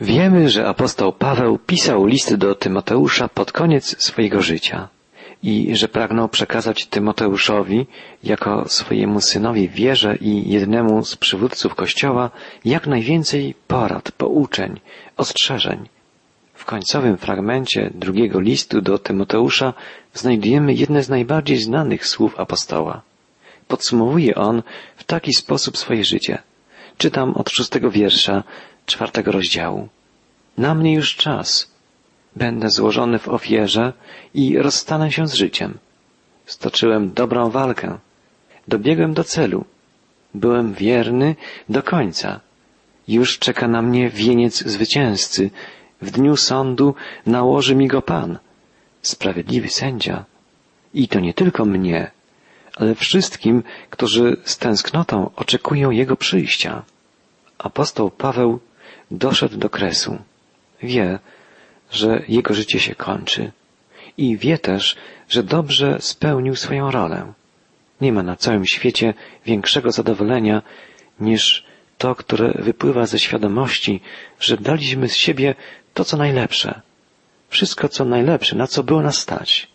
Wiemy, że apostoł Paweł pisał list do Tymoteusza pod koniec swojego życia i że pragnął przekazać Tymoteuszowi jako swojemu synowi wierze i jednemu z przywódców Kościoła jak najwięcej porad, pouczeń, ostrzeżeń. W końcowym fragmencie drugiego listu do Tymoteusza znajdujemy jedne z najbardziej znanych słów apostoła. Podsumowuje on w taki sposób swoje życie. Czytam od szóstego wiersza czwartego rozdziału. Na mnie już czas. Będę złożony w ofierze i rozstanę się z życiem. Stoczyłem dobrą walkę. Dobiegłem do celu. Byłem wierny do końca. Już czeka na mnie wieniec zwycięzcy. W dniu sądu nałoży mi go Pan, sprawiedliwy sędzia. I to nie tylko mnie, ale wszystkim, którzy z tęsknotą oczekują Jego przyjścia. Apostoł Paweł doszedł do kresu. Wie, że jego życie się kończy i wie też, że dobrze spełnił swoją rolę. Nie ma na całym świecie większego zadowolenia niż to, które wypływa ze świadomości, że daliśmy z siebie to, co najlepsze. Wszystko, co najlepsze, na co było nas stać.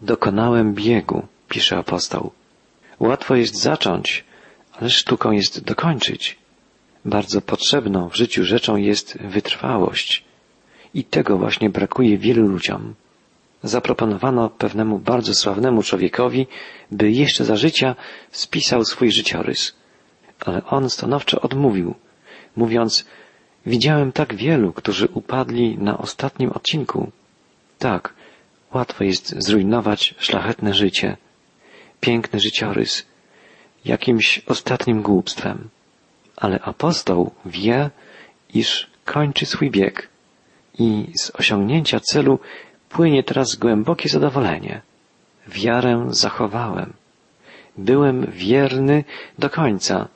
Dokonałem biegu, pisze apostoł. Łatwo jest zacząć, ale sztuką jest dokończyć. Bardzo potrzebną w życiu rzeczą jest wytrwałość. I tego właśnie brakuje wielu ludziom. Zaproponowano pewnemu bardzo sławnemu człowiekowi, by jeszcze za życia spisał swój życiorys. Ale on stanowczo odmówił, mówiąc, widziałem tak wielu, którzy upadli na ostatnim odcinku. Tak, łatwo jest zrujnować szlachetne życie, piękny życiorys, jakimś ostatnim głupstwem ale apostoł wie, iż kończy swój bieg i z osiągnięcia celu płynie teraz głębokie zadowolenie. Wiarę zachowałem. Byłem wierny do końca,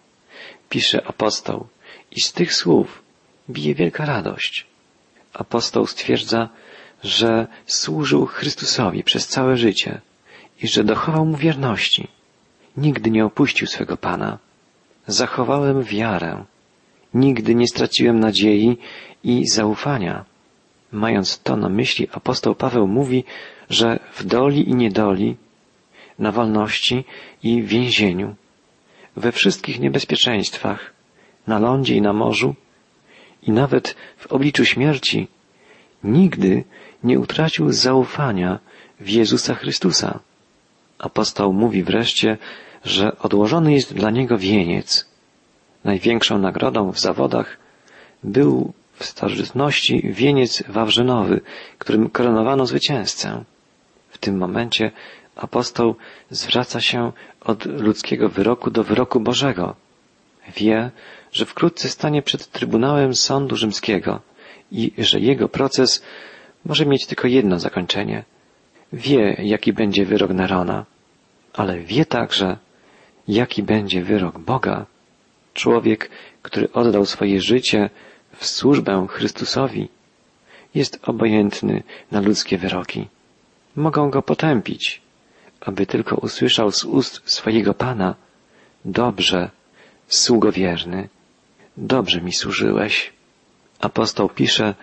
pisze apostoł, i z tych słów bije wielka radość. Apostoł stwierdza, że służył Chrystusowi przez całe życie i że dochował mu wierności. Nigdy nie opuścił swego Pana zachowałem wiarę. Nigdy nie straciłem nadziei i zaufania. Mając to na myśli, apostoł Paweł mówi, że w doli i niedoli, na wolności i więzieniu, we wszystkich niebezpieczeństwach, na lądzie i na morzu, i nawet w obliczu śmierci, nigdy nie utracił zaufania w Jezusa Chrystusa. Apostoł mówi wreszcie, że odłożony jest dla niego wieniec. Największą nagrodą w zawodach był w starożytności wieniec wawrzynowy, którym koronowano zwycięzcę. W tym momencie apostoł zwraca się od ludzkiego wyroku do wyroku Bożego. Wie, że wkrótce stanie przed Trybunałem Sądu Rzymskiego i że jego proces może mieć tylko jedno zakończenie. Wie, jaki będzie wyrok Nerona, ale wie także, jaki będzie wyrok Boga, człowiek, który oddał swoje życie w służbę Chrystusowi, jest obojętny na ludzkie wyroki. Mogą go potępić, aby tylko usłyszał z ust swojego Pana, dobrze, sługowierny, dobrze mi służyłeś. Apostoł pisze,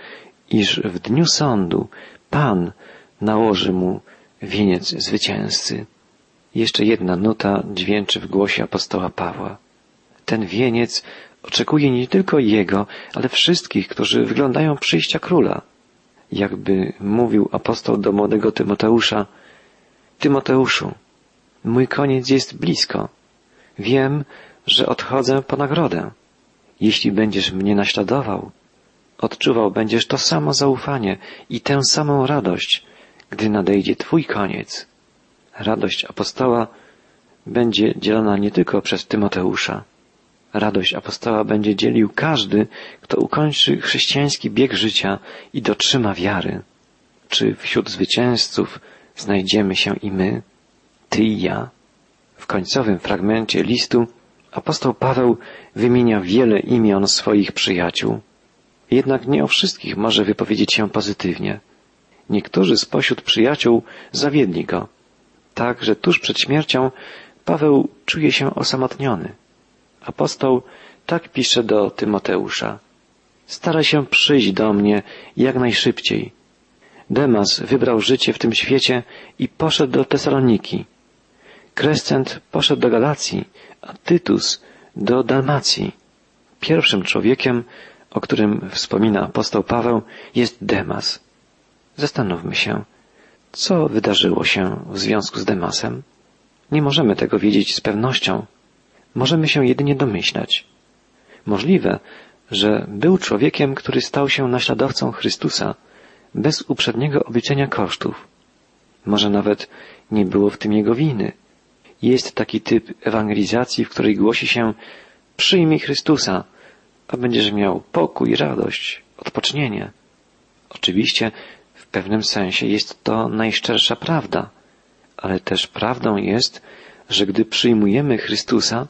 iż w dniu sądu Pan nałoży mu wieniec zwycięzcy. Jeszcze jedna nuta dźwięczy w głosie apostoła Pawła. Ten wieniec oczekuje nie tylko jego, ale wszystkich, którzy wyglądają przyjścia króla. Jakby mówił apostoł do młodego Tymoteusza, Tymoteuszu, mój koniec jest blisko. Wiem, że odchodzę po nagrodę. Jeśli będziesz mnie naśladował, odczuwał będziesz to samo zaufanie i tę samą radość, gdy nadejdzie Twój koniec radość apostoła będzie dzielona nie tylko przez Tymoteusza. Radość apostoła będzie dzielił każdy, kto ukończy chrześcijański bieg życia i dotrzyma wiary. Czy wśród zwycięzców znajdziemy się i my, ty i ja? W końcowym fragmencie listu apostoł Paweł wymienia wiele imion swoich przyjaciół. Jednak nie o wszystkich może wypowiedzieć się pozytywnie. Niektórzy spośród przyjaciół zawiedli go tak, że tuż przed śmiercią Paweł czuje się osamotniony. Apostoł tak pisze do Tymoteusza. staraj się przyjść do mnie jak najszybciej. Demas wybrał życie w tym świecie i poszedł do Tesaloniki. Krescent poszedł do Galacji, a Tytus do Dalmacji. Pierwszym człowiekiem, o którym wspomina apostoł Paweł, jest Demas. Zastanówmy się, co wydarzyło się w związku z Demasem? Nie możemy tego wiedzieć z pewnością. Możemy się jedynie domyślać. Możliwe, że był człowiekiem, który stał się naśladowcą Chrystusa bez uprzedniego obliczenia kosztów. Może nawet nie było w tym jego winy. Jest taki typ ewangelizacji, w której głosi się przyjmij Chrystusa, a będziesz miał pokój, radość, odpocznienie. Oczywiście pewnym sensie jest to najszczersza prawda, ale też prawdą jest, że gdy przyjmujemy Chrystusa,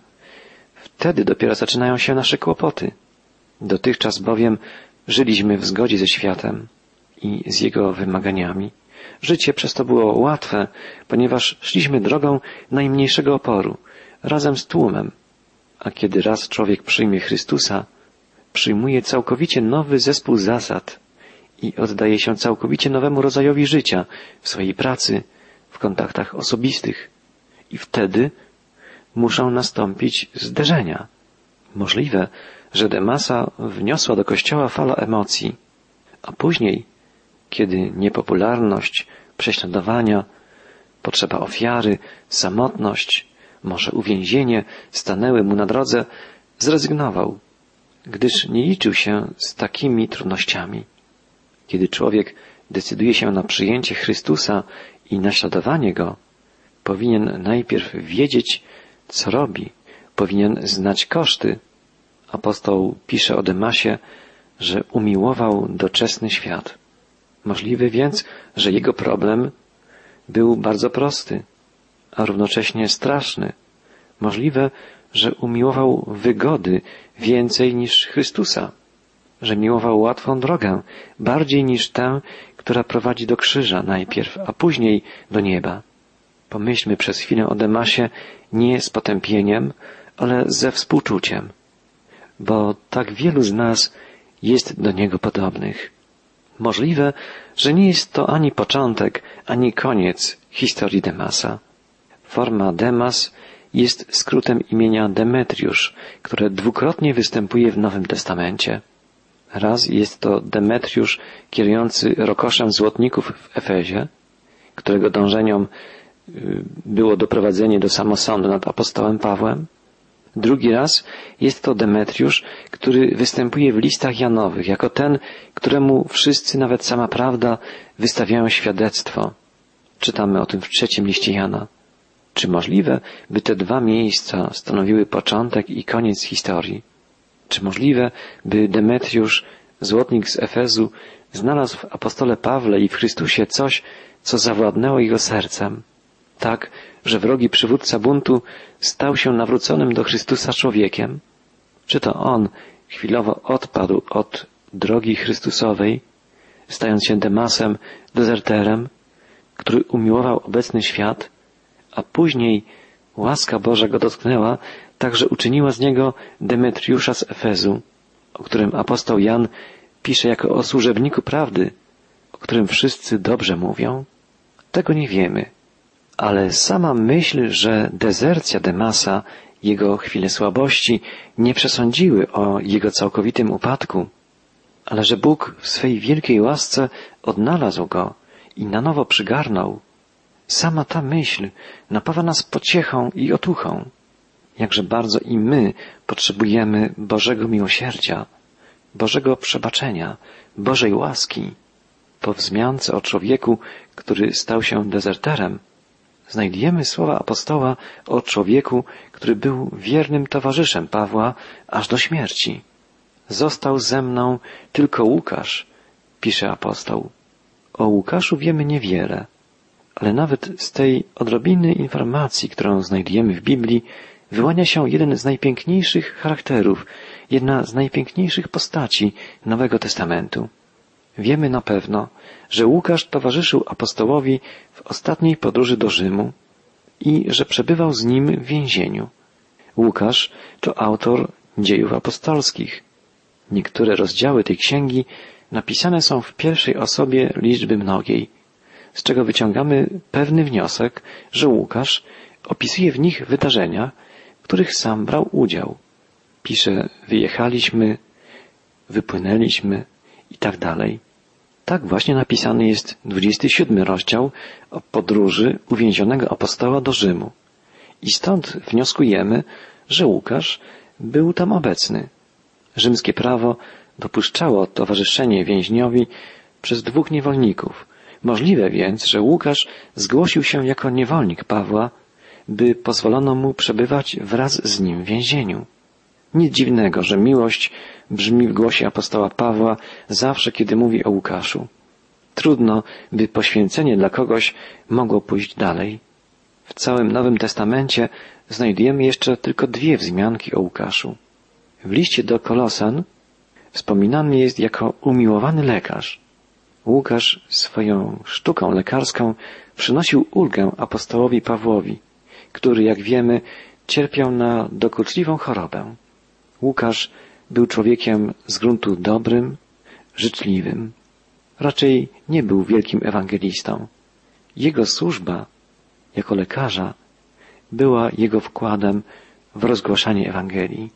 wtedy dopiero zaczynają się nasze kłopoty. Dotychczas bowiem żyliśmy w zgodzie ze światem i z jego wymaganiami. Życie przez to było łatwe, ponieważ szliśmy drogą najmniejszego oporu, razem z tłumem. A kiedy raz człowiek przyjmie Chrystusa, przyjmuje całkowicie nowy zespół zasad i oddaje się całkowicie nowemu rodzajowi życia w swojej pracy, w kontaktach osobistych. I wtedy muszą nastąpić zderzenia. Możliwe, że Demasa wniosła do kościoła fala emocji, a później, kiedy niepopularność, prześladowania, potrzeba ofiary, samotność, może uwięzienie stanęły mu na drodze, zrezygnował, gdyż nie liczył się z takimi trudnościami. Kiedy człowiek decyduje się na przyjęcie Chrystusa i naśladowanie Go, powinien najpierw wiedzieć, co robi, powinien znać koszty. Apostoł pisze o Demasie, że umiłował doczesny świat. Możliwe więc, że jego problem był bardzo prosty, a równocześnie straszny. Możliwe, że umiłował wygody więcej niż Chrystusa, że miłował łatwą drogę, bardziej niż tę, która prowadzi do krzyża najpierw, a później do nieba. Pomyślmy przez chwilę o Demasie nie z potępieniem, ale ze współczuciem, bo tak wielu z nas jest do niego podobnych. Możliwe, że nie jest to ani początek, ani koniec historii Demasa. Forma Demas jest skrótem imienia Demetriusz, które dwukrotnie występuje w Nowym Testamencie. Raz jest to Demetriusz kierujący rokoszem złotników w Efezie, którego dążeniom y, było doprowadzenie do samosądu nad apostołem Pawłem. Drugi raz jest to Demetriusz, który występuje w listach Janowych jako ten, któremu wszyscy, nawet sama prawda, wystawiają świadectwo. Czytamy o tym w trzecim liście Jana. Czy możliwe, by te dwa miejsca stanowiły początek i koniec historii? Czy możliwe, by Demetriusz, złotnik z Efezu, znalazł w apostole Pawle i w Chrystusie coś, co zawładnęło jego sercem? Tak, że wrogi przywódca buntu stał się nawróconym do Chrystusa człowiekiem? Czy to on chwilowo odpadł od drogi Chrystusowej, stając się Demasem, dezerterem, który umiłował obecny świat, a później łaska Boża go dotknęła, także uczyniła z niego Demetriusza z Efezu, o którym apostoł Jan pisze jako o służebniku prawdy, o którym wszyscy dobrze mówią? Tego nie wiemy. Ale sama myśl, że dezercja Demasa, jego chwile słabości nie przesądziły o jego całkowitym upadku, ale że Bóg w swej wielkiej łasce odnalazł go i na nowo przygarnął, Sama ta myśl napawa nas pociechą i otuchą. Jakże bardzo i my potrzebujemy Bożego miłosierdzia, Bożego przebaczenia, Bożej łaski. Po wzmiance o człowieku, który stał się dezerterem, znajdujemy słowa apostoła o człowieku, który był wiernym towarzyszem Pawła aż do śmierci. Został ze mną tylko Łukasz, pisze apostoł. O Łukaszu wiemy niewiele ale nawet z tej odrobiny informacji, którą znajdujemy w Biblii, wyłania się jeden z najpiękniejszych charakterów, jedna z najpiękniejszych postaci Nowego Testamentu. Wiemy na pewno, że Łukasz towarzyszył apostołowi w ostatniej podróży do Rzymu i że przebywał z nim w więzieniu. Łukasz to autor dziejów apostolskich. Niektóre rozdziały tej księgi napisane są w pierwszej osobie liczby mnogiej, z czego wyciągamy pewny wniosek, że Łukasz opisuje w nich wydarzenia, w których sam brał udział. Pisze, wyjechaliśmy, wypłynęliśmy i tak dalej. Tak właśnie napisany jest 27 rozdział o podróży uwięzionego apostoła do Rzymu. I stąd wnioskujemy, że Łukasz był tam obecny. Rzymskie prawo dopuszczało towarzyszenie więźniowi przez dwóch niewolników. Możliwe więc, że Łukasz zgłosił się jako niewolnik Pawła, by pozwolono mu przebywać wraz z nim w więzieniu. Nic dziwnego, że miłość brzmi w głosie apostoła Pawła zawsze, kiedy mówi o Łukaszu. Trudno, by poświęcenie dla kogoś mogło pójść dalej. W całym Nowym Testamencie znajdujemy jeszcze tylko dwie wzmianki o Łukaszu. W liście do Kolosan wspominany jest jako umiłowany lekarz. Łukasz swoją sztuką lekarską przynosił ulgę apostołowi Pawłowi, który, jak wiemy, cierpiał na dokuczliwą chorobę. Łukasz był człowiekiem z gruntu dobrym, życzliwym. Raczej nie był wielkim ewangelistą. Jego służba jako lekarza była jego wkładem w rozgłaszanie Ewangelii.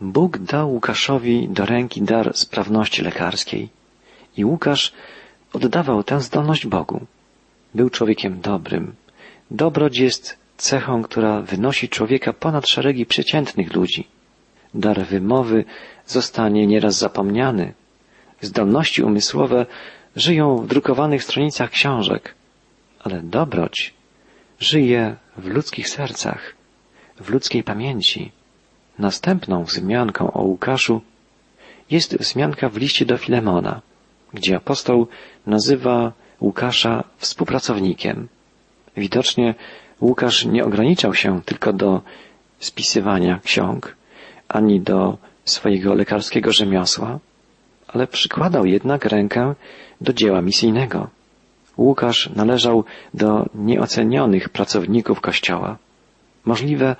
Bóg dał Łukaszowi do ręki dar sprawności lekarskiej i Łukasz oddawał tę zdolność Bogu. Był człowiekiem dobrym. Dobroć jest cechą, która wynosi człowieka ponad szeregi przeciętnych ludzi. Dar wymowy zostanie nieraz zapomniany. Zdolności umysłowe żyją w drukowanych stronicach książek, ale dobroć żyje w ludzkich sercach, w ludzkiej pamięci. Następną wzmianką o Łukaszu jest wzmianka w liście do Filemona, gdzie apostoł nazywa Łukasza współpracownikiem. Widocznie Łukasz nie ograniczał się tylko do spisywania ksiąg, ani do swojego lekarskiego rzemiosła, ale przykładał jednak rękę do dzieła misyjnego. Łukasz należał do nieocenionych pracowników Kościoła. Możliwe,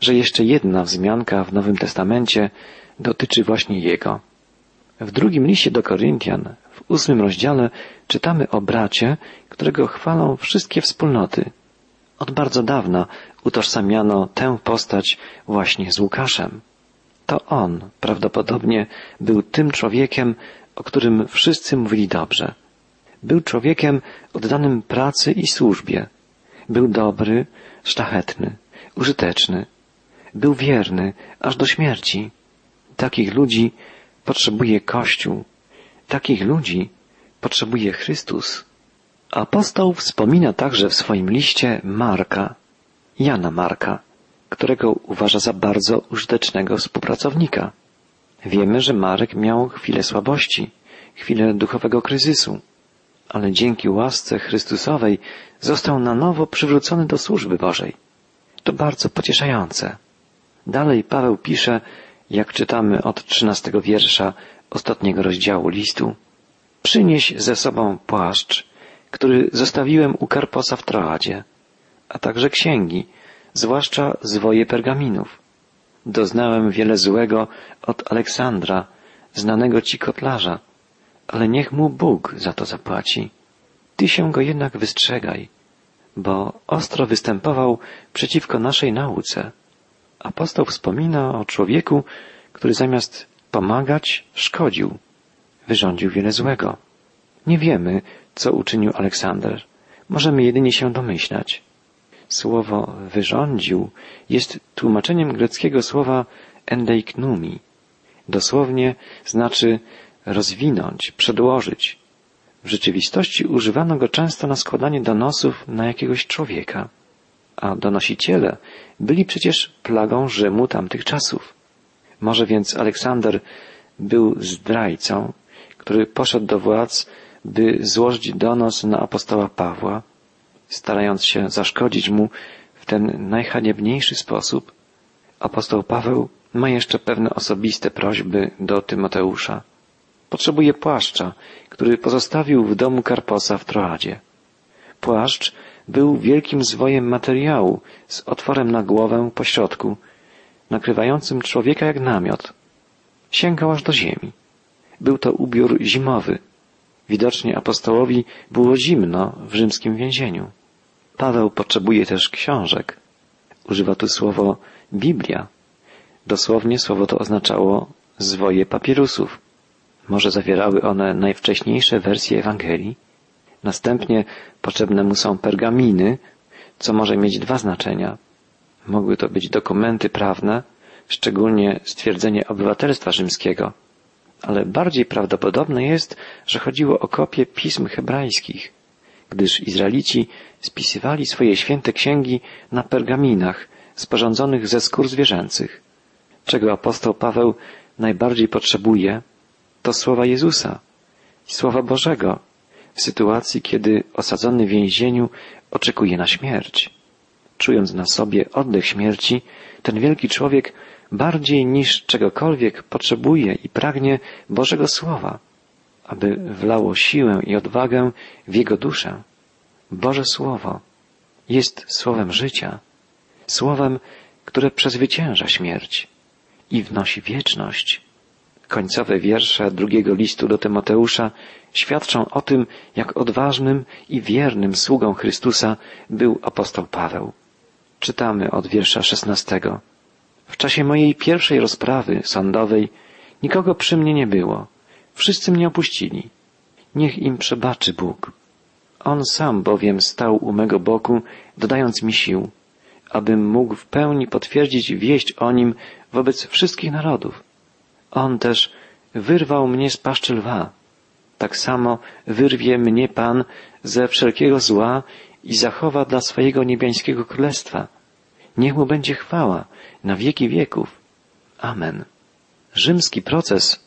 że jeszcze jedna wzmianka w Nowym Testamencie dotyczy właśnie jego. W drugim liście do Koryntian, ósmym rozdziale, czytamy o bracie, którego chwalą wszystkie wspólnoty. Od bardzo dawna utożsamiano tę postać właśnie z Łukaszem. To on prawdopodobnie był tym człowiekiem, o którym wszyscy mówili dobrze. Był człowiekiem oddanym pracy i służbie. Był dobry, szlachetny, użyteczny. Był wierny aż do śmierci. Takich ludzi potrzebuje Kościół. Takich ludzi potrzebuje Chrystus. Apostoł wspomina także w swoim liście Marka, Jana Marka, którego uważa za bardzo użytecznego współpracownika. Wiemy, że Marek miał chwilę słabości, chwilę duchowego kryzysu, ale dzięki łasce Chrystusowej został na nowo przywrócony do służby Bożej. To bardzo pocieszające. Dalej Paweł pisze, jak czytamy od trzynastego wiersza ostatniego rozdziału listu, przynieś ze sobą płaszcz, który zostawiłem u Karposa w Troadzie, a także księgi, zwłaszcza zwoje pergaminów. Doznałem wiele złego od Aleksandra, znanego ci kotlarza, ale niech mu Bóg za to zapłaci. Ty się go jednak wystrzegaj, bo ostro występował przeciwko naszej nauce. Apostoł wspomina o człowieku, który zamiast pomagać, szkodził, wyrządził wiele złego. Nie wiemy, co uczynił Aleksander. Możemy jedynie się domyślać. Słowo wyrządził jest tłumaczeniem greckiego słowa endeiknumi. Dosłownie znaczy rozwinąć, przedłożyć. W rzeczywistości używano go często na składanie donosów na jakiegoś człowieka, a donosiciele byli przecież plagą Rzymu tamtych czasów. Może więc Aleksander był zdrajcą, który poszedł do władz, by złożyć donos na apostoła Pawła, starając się zaszkodzić mu w ten najhaniebniejszy sposób, apostoł Paweł ma jeszcze pewne osobiste prośby do Tymoteusza. Potrzebuje płaszcza, który pozostawił w domu Karposa w Troadzie. Płaszcz był wielkim zwojem materiału z otworem na głowę po środku, nakrywającym człowieka jak namiot. sięgał aż do ziemi. Był to ubiór zimowy. Widocznie apostołowi było zimno w rzymskim więzieniu. Paweł potrzebuje też książek. Używa tu słowo Biblia. Dosłownie słowo to oznaczało zwoje papirusów. Może zawierały one najwcześniejsze wersje Ewangelii? Następnie potrzebne mu są pergaminy, co może mieć dwa znaczenia. Mogły to być dokumenty prawne, szczególnie stwierdzenie obywatelstwa rzymskiego, ale bardziej prawdopodobne jest, że chodziło o kopie pism hebrajskich, gdyż Izraelici spisywali swoje święte księgi na pergaminach sporządzonych ze skór zwierzęcych. Czego apostoł Paweł najbardziej potrzebuje, to słowa Jezusa, słowa Bożego, w sytuacji, kiedy osadzony w więzieniu oczekuje na śmierć. Czując na sobie oddech śmierci, ten wielki człowiek bardziej niż czegokolwiek potrzebuje i pragnie Bożego Słowa, aby wlało siłę i odwagę w jego duszę. Boże Słowo jest słowem życia, słowem, które przezwycięża śmierć i wnosi wieczność. Końcowe wiersze drugiego listu do Tymoteusza świadczą o tym, jak odważnym i wiernym sługą Chrystusa był apostoł Paweł. Czytamy od wiersza szesnastego. W czasie mojej pierwszej rozprawy sądowej nikogo przy mnie nie było. Wszyscy mnie opuścili. Niech im przebaczy Bóg. On sam bowiem stał u mego boku, dodając mi sił, abym mógł w pełni potwierdzić wieść o nim wobec wszystkich narodów. On też wyrwał mnie z paszczy lwa. Tak samo wyrwie mnie Pan ze wszelkiego zła i zachowa dla swojego niebiańskiego królestwa. Niech mu będzie chwała na wieki wieków. Amen. Rzymski proces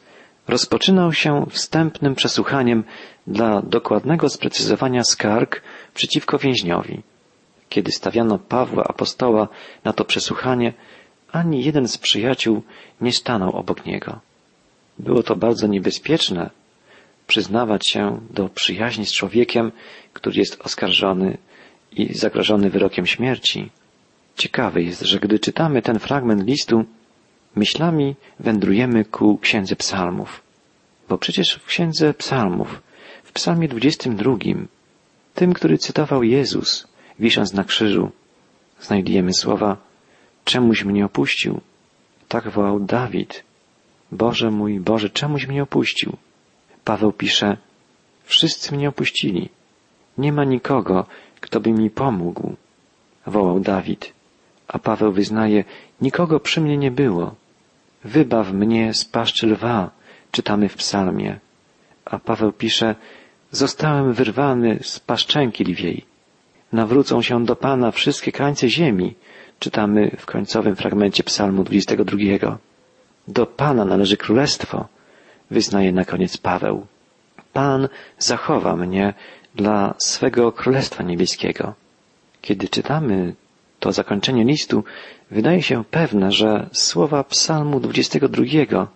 rozpoczynał się wstępnym przesłuchaniem dla dokładnego sprecyzowania skarg przeciwko więźniowi. Kiedy stawiano Pawła apostoła na to przesłuchanie, ani jeden z przyjaciół nie stanął obok niego. Było to bardzo niebezpieczne przyznawać się do przyjaźni z człowiekiem, który jest oskarżony i zagrożony wyrokiem śmierci. Ciekawe jest, że gdy czytamy ten fragment listu, myślami wędrujemy ku Księdze Psalmów. Bo przecież w Księdze Psalmów, w Psalmie 22, tym, który cytował Jezus, wisząc na krzyżu, znajdujemy słowa Czemuś mnie opuścił? Tak wołał Dawid. Boże mój, Boże, czemuś mnie opuścił? Paweł pisze, wszyscy mnie opuścili. Nie ma nikogo, kto by mi pomógł. Wołał Dawid. A Paweł wyznaje, nikogo przy mnie nie było. Wybaw mnie z paszczy lwa, czytamy w psalmie. A Paweł pisze, zostałem wyrwany z paszczęki lwiej. Nawrócą się do Pana wszystkie krańce ziemi, czytamy w końcowym fragmencie psalmu 22. Do Pana należy królestwo, wyznaje na koniec Paweł. Pan zachowa mnie dla swego królestwa niebieskiego. Kiedy czytamy to zakończenie listu, wydaje się pewne, że słowa psalmu 22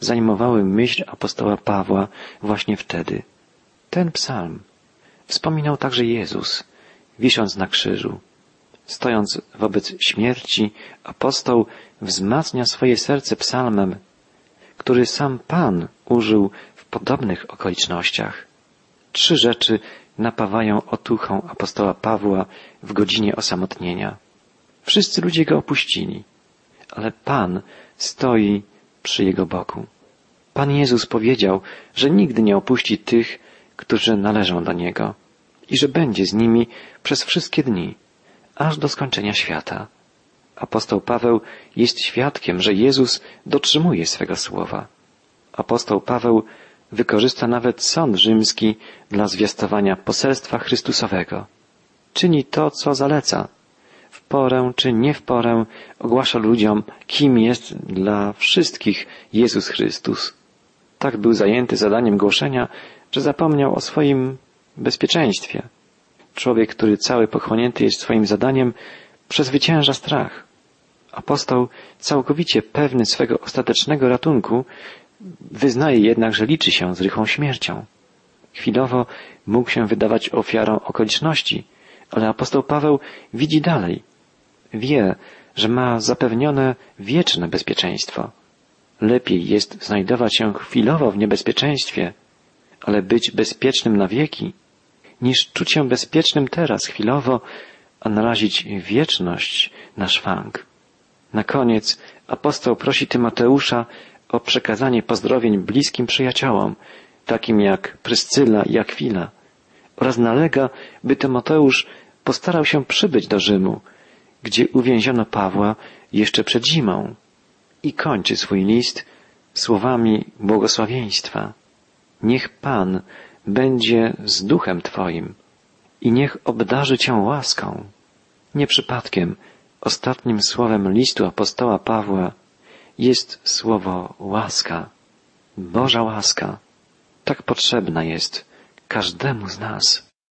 zajmowały myśl apostoła Pawła właśnie wtedy. Ten psalm wspominał także Jezus, wisząc na krzyżu. Stojąc wobec śmierci, apostoł wzmacnia swoje serce psalmem, który sam Pan użył w podobnych okolicznościach. Trzy rzeczy napawają otuchą apostoła Pawła w godzinie osamotnienia. Wszyscy ludzie go opuścili, ale Pan stoi przy jego boku. Pan Jezus powiedział, że nigdy nie opuści tych, którzy należą do Niego i że będzie z nimi przez wszystkie dni, aż do skończenia świata. Apostoł Paweł jest świadkiem, że Jezus dotrzymuje swego słowa. Apostoł Paweł wykorzysta nawet sąd rzymski dla zwiastowania poselstwa Chrystusowego. Czyni to, co zaleca. W porę czy nie w porę ogłasza ludziom, kim jest dla wszystkich Jezus Chrystus. Tak był zajęty zadaniem głoszenia, że zapomniał o swoim bezpieczeństwie. Człowiek, który cały pochłonięty jest swoim zadaniem, przezwycięża strach. Apostoł, całkowicie pewny swego ostatecznego ratunku, wyznaje jednak, że liczy się z rychłą śmiercią. Chwilowo mógł się wydawać ofiarą okoliczności, ale apostoł Paweł widzi dalej. Wie, że ma zapewnione wieczne bezpieczeństwo. Lepiej jest znajdować się chwilowo w niebezpieczeństwie, ale być bezpiecznym na wieki, niż czuć się bezpiecznym teraz, chwilowo, a narazić wieczność na szwank. Na koniec apostoł prosi Tymoteusza o przekazanie pozdrowień bliskim przyjaciołom, takim jak Pryscyla i Akwila, oraz nalega, by Tymoteusz postarał się przybyć do Rzymu, gdzie uwięziono Pawła jeszcze przed zimą i kończy swój list słowami błogosławieństwa. Niech Pan będzie z duchem Twoim i niech obdarzy Cię łaską. Nie przypadkiem ostatnim słowem listu apostoła Pawła jest słowo łaska, Boża łaska. Tak potrzebna jest każdemu z nas.